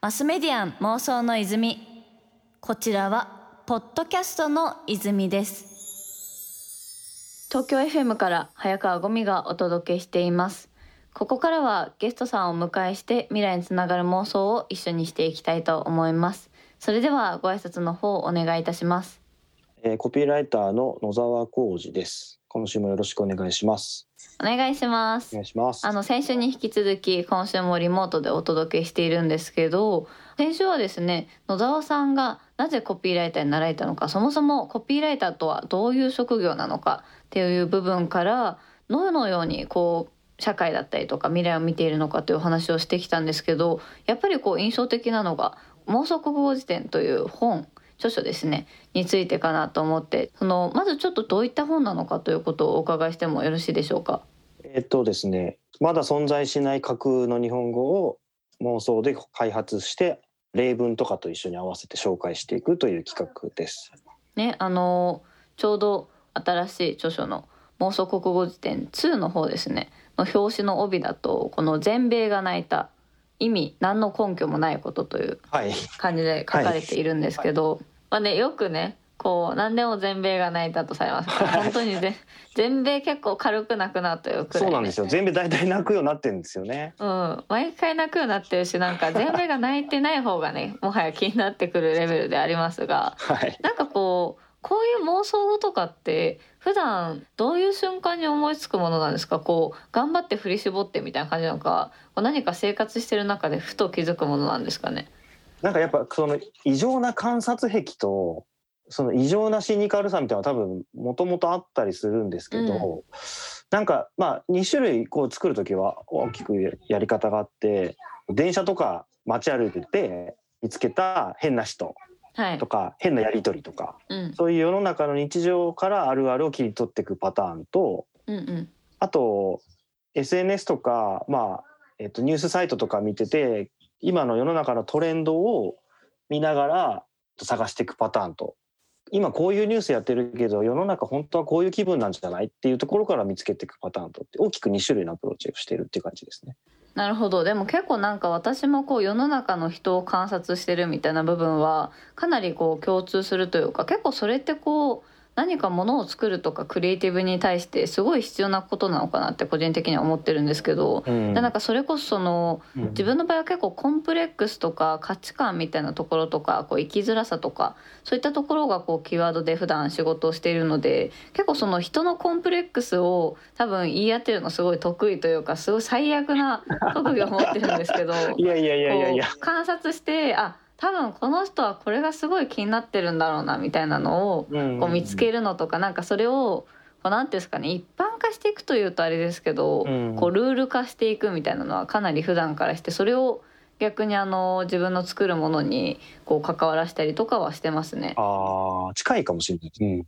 マスメディアン妄想の泉。こちらはポッドキャストの泉です。東京 FM から早川ゴミがお届けしています。ここからはゲストさんをお迎えして未来につながる妄想を一緒にしていきたいと思います。それではご挨拶の方お願いいたします。えー、コピーライターの野沢浩二です。今週もよろしくお願いしますお願いしますお願いしますあの先週に引き続き今週もリモートでお届けしているんですけど先週はですね野沢さんがなぜコピーライターになられたのかそもそもコピーライターとはどういう職業なのかっていう部分からどのようにこう社会だったりとか未来を見ているのかというお話をしてきたんですけどやっぱりこう印象的なのが「妄想国語辞典」という本著書ですねについてかなと思ってそのまずちょっとどういった本なのかということをお伺いしてもよろしいでしょうか？えっとですねまだ存在しない架空の日本語を妄想で開発して例文とかと一緒に合わせて紹介していくという企画です。ねあのちょうど新しい著書の妄想国語辞典2の方ですね。の表紙の帯だとこの全米が泣いた。意味何の根拠もないことという感じで書かれているんですけど、はい。まあねよくねこう何でも全米が泣いたとされます。本当にぜ全米結構軽く泣くなというくらい、ね、そうなんですよ。全米大体泣くようになってるんですよね。うん。毎回泣くようになってるしなんか全米が泣いてない方がね もはや気になってくるレベルでありますが、はい、なんかこうこういう妄想語とかって普段どういう瞬間に思いつくものなんですか？こう頑張って振り絞ってみたいな感じなのか何か生活してる中でふと気づくものなんですかね？なんかやっぱその異常な観察癖とその異常なシニカルさみたいなのは多分もともとあったりするんですけど、うん、なんかまあ2種類こう作る時は大きくやり方があって電車とか街歩いてて見つけた変な人とか、はい、変なやり取りとか、うん、そういう世の中の日常からあるあるを切り取っていくパターンと、うんうん、あと SNS とか、まあえっと、ニュースサイトとか見てて今の世の中のトレンドを見ながら探していくパターンと今こういうニュースやってるけど世の中本当はこういう気分なんじゃないっていうところから見つけていくパターンとって大きく2種類のアプローチをしてるっていう感じですね。なるほどでも結構なんか私もこう世の中の人を観察してるみたいな部分はかなりこう共通するというか結構それってこう何かものを作るとかクリエイティブに対してすごい必要なことなのかなって個人的には思ってるんですけど、うん、でなんかそれこそその、うん、自分の場合は結構コンプレックスとか価値観みたいなところとかこう生きづらさとかそういったところがこうキーワードで普段仕事をしているので結構その人のコンプレックスを多分言い当てるのすごい得意というかすごい最悪な特技を持ってるんですけど いやいやいやいや観察してあ多分この人はこれがすごい気になってるんだろうなみたいなのをこう見つけるのとかなんかそれをこうなんていうんですかね一般化していくというとあれですけど、こうルール化していくみたいなのはかなり普段からしてそれを逆にあの自分の作るものにこう関わらせたりとかはしてますね。あ近いかもしれない、うん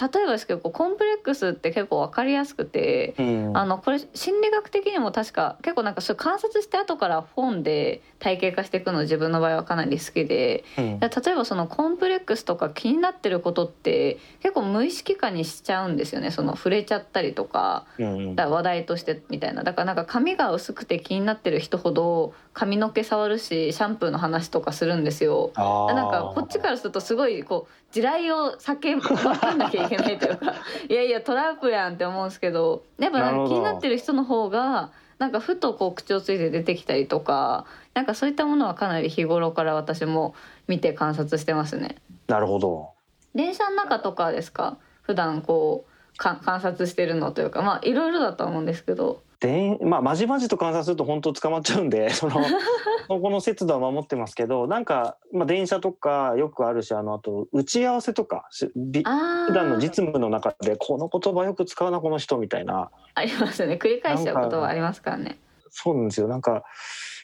例えばですけどコンプレックスって結構分かりやすくて、うん、あのこれ心理学的にも確か結構なんかそう観察して後から本で体系化していくの自分の場合はかなり好きで、うん、例えばそのコンプレックスとか気になってることって結構無意識化にしちゃうんですよね。その触れちゃったりとか,、だ話題としてみたいな。だからなんか髪が薄くて気になってる人ほど髪の毛触るしシャンプーの話とかするんですよ。なんかこっちからするとすごいこう地雷を避けまなきゃいけないというか。いやいやトラップやんって思うんですけど。やっぱ気になってる人の方がなんかふとこう口をついて出てきたりとかなんかそういったものはかなり日頃から私も見て観察してますね。なるほど。電車の中とかですか？普段こう観察してるのというか。まあいろいろだと思うんですけど。でまあまじまじと観察すると本当捕まっちゃうんで そのそこの節度は守ってますけどなんか、まあ、電車とかよくあるしあのあと打ち合わせとか普段の実務の中でこの言葉よく使うなこの人みたいな。ありますよね。繰り返しちゃうことはありますからね。そうなんですよ。なんか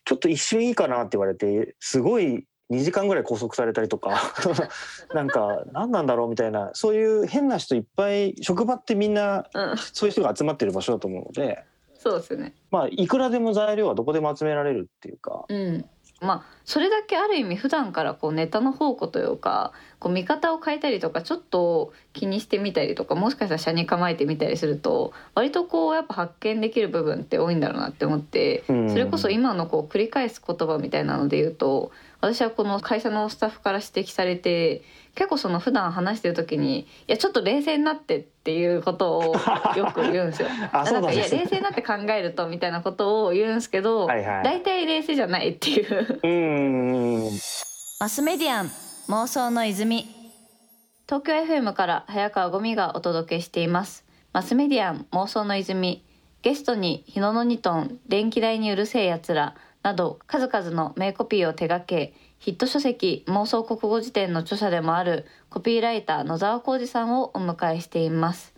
ちょっと一瞬いいかなって言われてすごい2時間ぐらい拘束されたりとか なんか何なんだろうみたいなそういう変な人いっぱい職場ってみんな、そういう人が集まってる場所だと思うので。そうですね。まあいくらでも材料はどこでも集められるっていうか、うん、まあそれだけある意味普段からこうネタの宝庫というかこう見方を変えたりとかちょっと気にしてみたりとかもしかしたら車に構えてみたりすると割とこうやっぱ発見できる部分って多いんだろうなって思ってそれこそ今のこう繰り返す言葉みたいなので言うと私はこの会社のスタッフから指摘されて結構その普段話してる時に「いやちょっと冷静になって」っていうことをよく言うんですよ。なんいや冷静になって考えるとみたいなことを言うんですけど、はいはい。大体冷静じゃないっていう。うん。マスメディアン妄想の泉。東京 FM から早川ゴミがお届けしています。マスメディアン妄想の泉。ゲストに日野のニトン電気代にうるせえやつら。など数々の名コピーを手掛けヒット書籍妄想国語辞典の著者でもあるコピーライター野沢浩二さんをお迎えしています。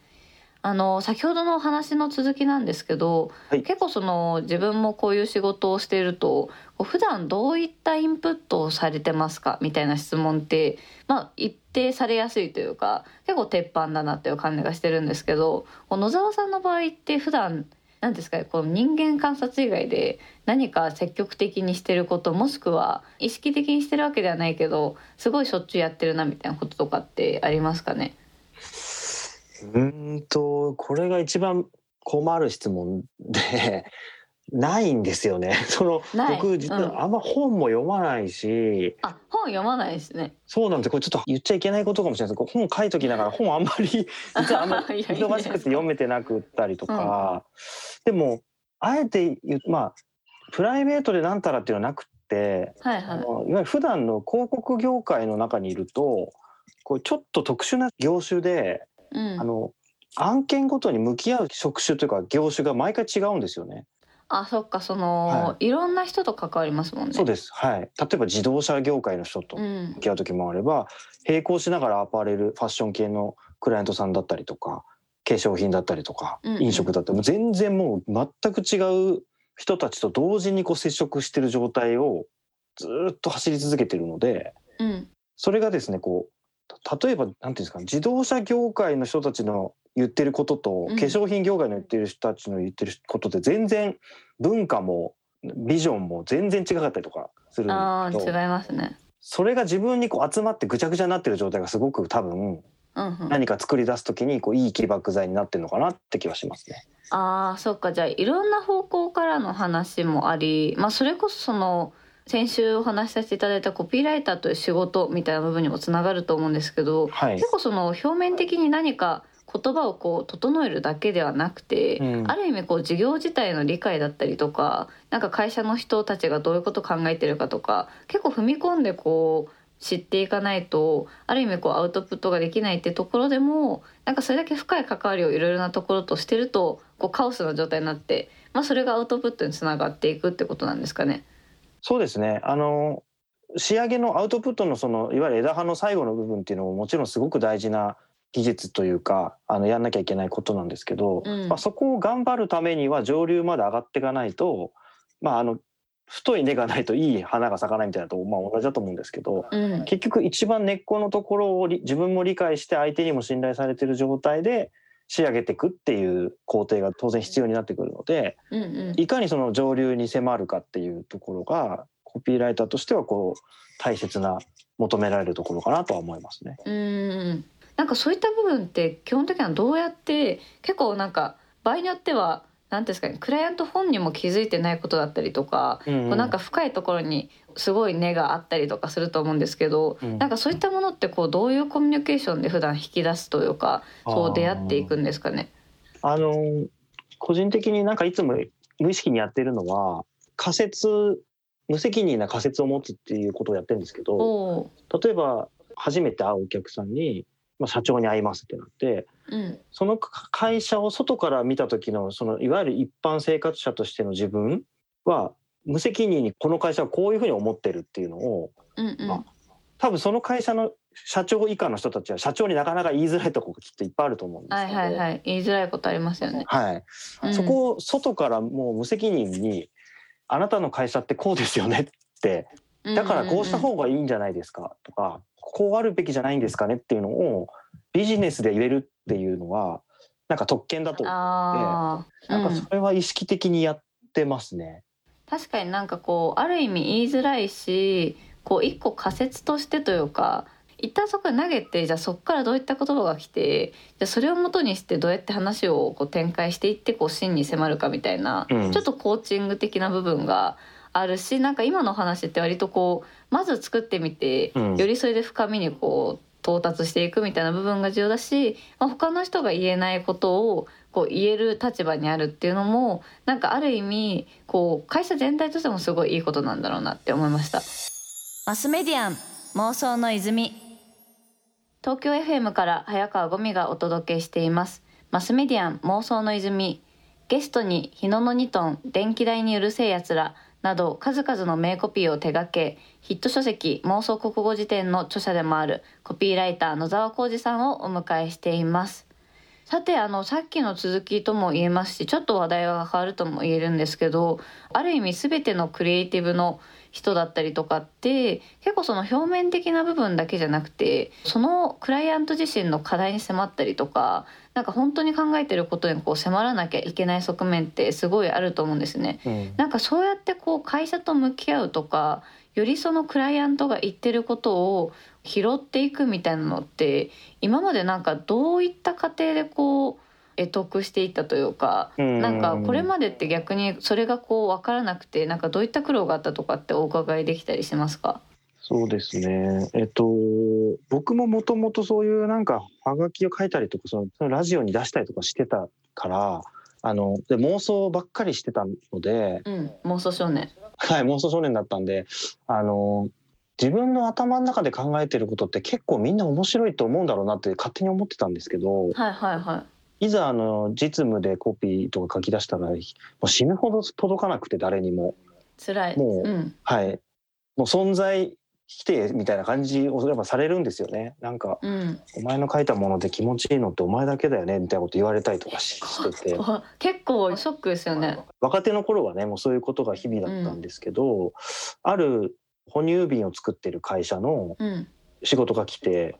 あの先ほどのお話の続きなんですけど、はい。結構その自分もこういう仕事をしていると普段どういったインプットをされてますか？みたいな質問ってまあ一定されやすいというか結構鉄板だなっていう感じがしてるんですけど野沢さんの場合って普段なんですかねこの人間観察以外で何か積極的にしてることもしくは意識的にしてるわけではないけどすごいしょっちゅうやってるなみたいなこととかってありますかね？うーんとこれが一番困る質問で ないんですよね。その僕実はあんま本も読まないし、あ本読まないですね。そうなんですこれちょっと言っちゃいけないことかもしれないです本書いときながら本あんまり 実はあんまり忙しくて読めてなくったりとか、でもあえてまあプライベートでなんたらっていうのはなくって、はいはい。あのいわゆる普段の広告業界の中にいるとこうちょっと特殊な業種でうんあ。の案件ごとに向き合う職種というか業種が毎回違うんですよね。あそっかその、、はいろんな人と関わりますもんね。そうです。はい。例えば自動車業界の人とうん向。き合う時もあれば、並行しながらアパレルファッション系のクライアントさんだったりとか化粧品だったりとかうんうん飲食だったり、もう全然もう全く違う人たちと同時にこう接触してる状態をずーっと走り続けてるのでうん。それがですねこう例えばなんていうんですか自動車業界の人たちの言ってることと、うん化粧品業界の言ってる人たちの言ってることで全然文化もビジョンも全然違かったりとかするああ違いますね。それが自分にこう集まってぐちゃぐちゃになってる状態がすごく多分。何か作り出す時にこういい起爆剤になってるのかなって気はしますね。ああそっかじゃあいろんな方向からの話もあり、まあそれこそその先週お話しさせていただいたコピーライターという仕事みたいな部分にもつながると思うんですけど、はい結構その表面的に何か言葉をこう整えるだけではなくて、うんある意味こう事業自体の理解だったりとかなんか会社の人たちがどういうことを考えてるかとか結構踏み込んでこう知っていかないとある意味こうアウトプットができないってところでもなんかそれだけ深い関わりをいろいろなところとしてるとこうカオスな状態になって、まあ、それがアウトプットにつながっていくってことなんですかね。そうですね。あの仕上げのアウトプットのそのいわゆる枝葉の最後の部分っていうのももちろんすごく大事な技術というかあのやんなきゃいけないことなんですけど、うん。まあ、そこを頑張るためには上流まで上がっていかないと、まあ、あの太い根がないといい花が咲かないみたいなと、まあ、同じだと思うんですけどうん。結局一番根っこのところをり自分も理解して相手にも信頼されてる状態で仕上げていくっていう工程が当然必要になってくるのでうんうんいかにその上流に迫るかっていうところがコピーライターとしてはこう大切な求められるところかなとは思いますね。うんなんかそういった部分って基本的にはどうやって結構なんか場合によっては何ですかねクライアント本人も気づいてないことだったりとか、うんこうなんか深いところにすごい根があったりとかすると思うんですけど、うん。なんかそういったものってこうどういうコミュニケーションで普段引き出すというかそう出会っていくんですかね？あの個人的になんかいつも無意識にやってるのは仮説無責任な仮説を持つっていうことをやってるんですけど例えば初めて会うお客さんに、まあ、社長に会いますってなってうん。その会社を外から見た時のそのいわゆる一般生活者としての自分は無責任にこの会社はこういうふうに思ってるっていうのをうんうん。あ多分その会社の社長以下の人たちは社長になかなか言いづらいところがきっといっぱいあると思うんですけど、はいはいはい。言いづらいことありますよね。はい。うん。そこを外からもう無責任に「あなたの会社ってこうですよね」ってだからこうした方がいいんじゃないですかとかこうあるべきじゃないんですかねっていうのをビジネスで言えるっていうのはなんか特権だと思うああ、なんかうんそれは意識的にやってますね。確かになんかこうある意味言いづらいしこう一個仮説としてというか一旦そこに投げてじゃあそこからどういった言葉が来てじゃあそれをもとにしてどうやって話をこう展開していってこう真に迫るかみたいな、うんちょっとコーチング的な部分があるしなんか今の話って割とこうまず作ってみて、うん。よりそれで深みにこう到達していくみたいな部分が重要だし、まあ、他の人が言えないことをこう言える立場にあるっていうのもなんかある意味こう会社全体としてもすごいいいことなんだろうなって思いました。マスメディアン妄想の泉。東京 FM から早川ゴミがお届けしています。マスメディアン妄想の泉。ゲストに日野の2トン電気代にうるせえやつらなど数々の名コピーを手掛けヒット書籍妄想国語辞典の著者でもあるコピーライター野沢浩二さんをお迎えしています。さてあのさっきの続きとも言えますしちょっと話題は変わるとも言えるんですけどある意味全てのクリエイティブの人だったりとかって結構その表面的な部分だけじゃなくてそのクライアント自身の課題に迫ったりとかなんか本当に考えてることにこう迫らなきゃいけない側面ってすごいあると思うんですね。うんなんかそうやってこう会社と向き合うとかよりそのクライアントが言ってることを拾っていくみたいなのって今までなんかどういった過程でこう得得していったというかうん。なんかこれまでって逆にそれがこう分からなくてなんかどういった苦労があったとかってお伺いできたりしますか？そうですね。えっと、僕ももともとそういうなんか、はがきを書いたりとか、そのラジオに出したりとかしてたから、あの、で妄想ばっかりしてたので、うん。妄想少年はい、妄想少年だったんで、あの、自分の頭の中で考えてることって結構みんな面白いと思うんだろうなって勝手に思ってたんですけど、はいはいはい。ざあの実務でコピーとか書き出したらもう死ぬほど届かなくて誰にも。辛い。もううん。はい。もう存在否定みたいな感じをやっぱされるんですよね。なんかうん、お前の書いたもので気持ちいいのってお前だけだよねみたいなこと言われたりとかししてて。わ 結構ショックですよね。若手の頃はねもうそういうことが日々だったんですけど、ある哺乳瓶を作ってる会社のうん。仕事が来て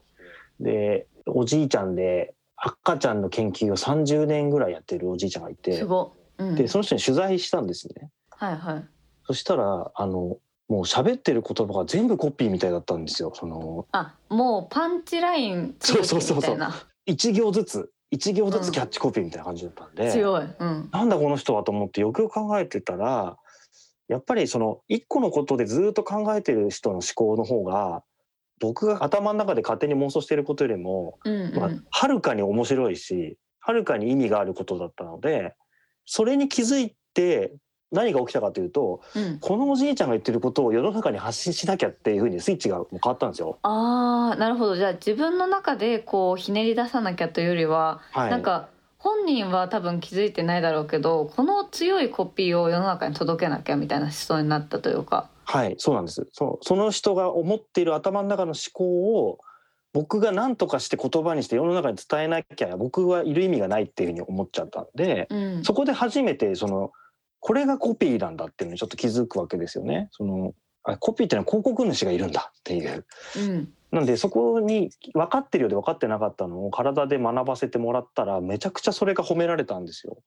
でおじいちゃんで赤ちゃんの研究を30年ぐらいやってるおじいちゃんがいてでその人に取材したんですね。はいはい。そしたらあのもう喋ってる言葉が全部コピーみたいだったんですよ。そのあもうパンチラインそうそうそうそう。みたいな一行ずつ。一行ずつキャッチコピーみたいな感じだったんで、強い、うん、なんだこの人はと思ってよくよく考えてたらやっぱりその一個のことでずっと考えてる人の思考の方が僕が頭の中で勝手に妄想してることよりも、うんうん。まあ、はるかに面白いしはるかに意味があることだったのでそれに気づいて何が起きたかというとうん、このおじいちゃんが言ってることを世の中に発信しなきゃっていうふうにスイッチが変わったんですよ。あーなるほどじゃあ自分の中でこうひねり出さなきゃというよりは、はい、なんか本人は多分気づいてないだろうけどこの強いコピーを世の中に届けなきゃみたいな思想になったというか。はい、そうなんです。そうその人が思っている頭の中の思考を僕が何とかして言葉にして世の中に伝えなきゃ僕はいる意味がないっていうふうに思っちゃったんで、うん、そこで初めてそのこれがコピーなんだっていうのにちょっと気づくわけですよね。そのあコピーっていうのは広告主がいるんだっていう。うん、なんでそこに分かってるようで分かってなかったのを体で学ばせてもらったらめちゃくちゃそれが褒められたんですよ。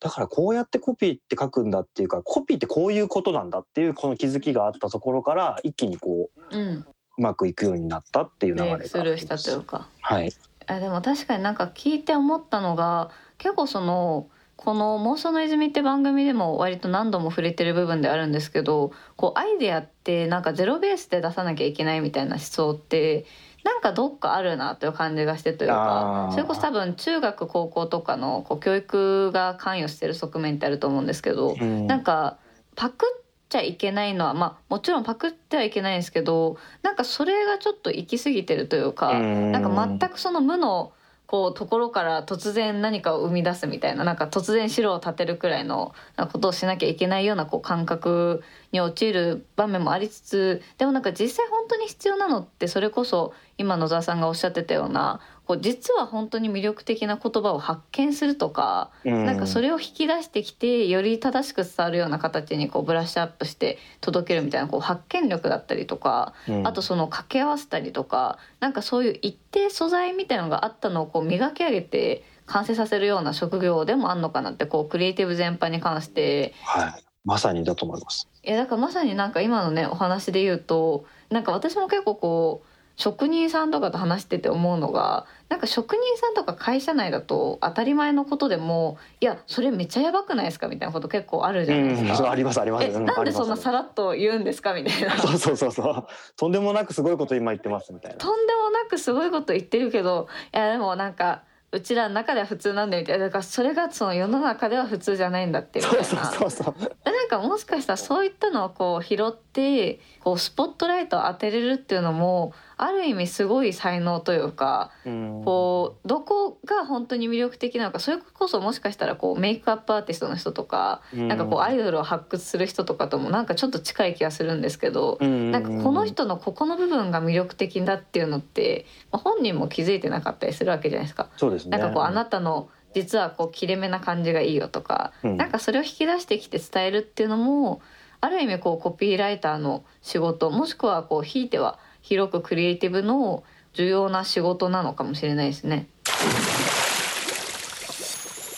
だからこうやってコピーって書くんだっていうかコピーってこういうことなんだっていうこの気づきがあったところから一気にこううん、うまくいくようになったっていう流れがブレイクスルーしたというか。はい。あでも確かになんか聞いて思ったのが結構そのこの「妄想の泉」って番組でも割と何度も触れてる部分であるんですけどこうアイデアってなんかゼロベースで出さなきゃいけないみたいな思想ってなんかどっかあるなという感じがしてというかそれこそ多分中学高校とかのこう教育が関与してる側面ってあると思うんですけど、うん。なんかパクっちゃいけないのはまあもちろんパクってはいけないんですけどなんかそれがちょっと行き過ぎてるというか、うん。なんか全くその無のこうところから突然何かを生み出すみたいななんか突然城を建てるくらいのことをしなきゃいけないようなこう感覚に陥る場面もありつつでもなんか実際本当に必要なのってそれこそ今野沢さんがおっしゃってたようなこう実は本当に魅力的な言葉を発見するとか。なんかそれを引き出してきてより正しく伝わるような形にこうブラッシュアップして届けるみたいなこう発見力だったりとかうんあとその掛け合わせたりとかなんかそういう一定素材みたいなのがあったのをこう磨き上げて完成させるような職業でもあんのかなってこうクリエイティブ全般に関してはい。まさにだと思います。いやだからまさになんか今のねお話で言うとなんか私も結構こう職人さんとかと話してて思うのがなんか職人さんとか会社内だと当たり前のことでもいやそれめっちゃやばくないですかみたいなこと結構あるじゃないですか。うん、ありますあります。なんでそんなさらっと言うんですかみたいな。そうそうそうそうとんでもなくすごいこと今言ってますみたいな。とんでもなくすごいこと言ってるけどいやでもなんかうちらの中では普通なんだみたいなだからそれがその世の中では普通じゃないんだってみたいなそうそうなんかもしかしたらそういったのをこう拾ってこうスポットライトを当てれるっていうのもある意味すごい才能というか、うん、こうどこが本当に魅力的なのかそれこそもしかしたらこうメイクアップアーティストの人とか、うん、なんかこうアイドルを発掘する人とかともなんかちょっと近い気がするんですけど、うん、なんかこの人のここの部分が魅力的だっていうのって、まあ、本人も気づいてなかったりするわけじゃないですか。そうですね、なんかこうあなたの実はこう切れ目な感じがいいよとか、うん、なんかそれを引き出してきて伝えるっていうのもある意味こうコピーライターの仕事もしくはこうひいては広くクリエイティブの重要な仕事なのかもしれないですね。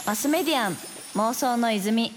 マスメディアン妄想の泉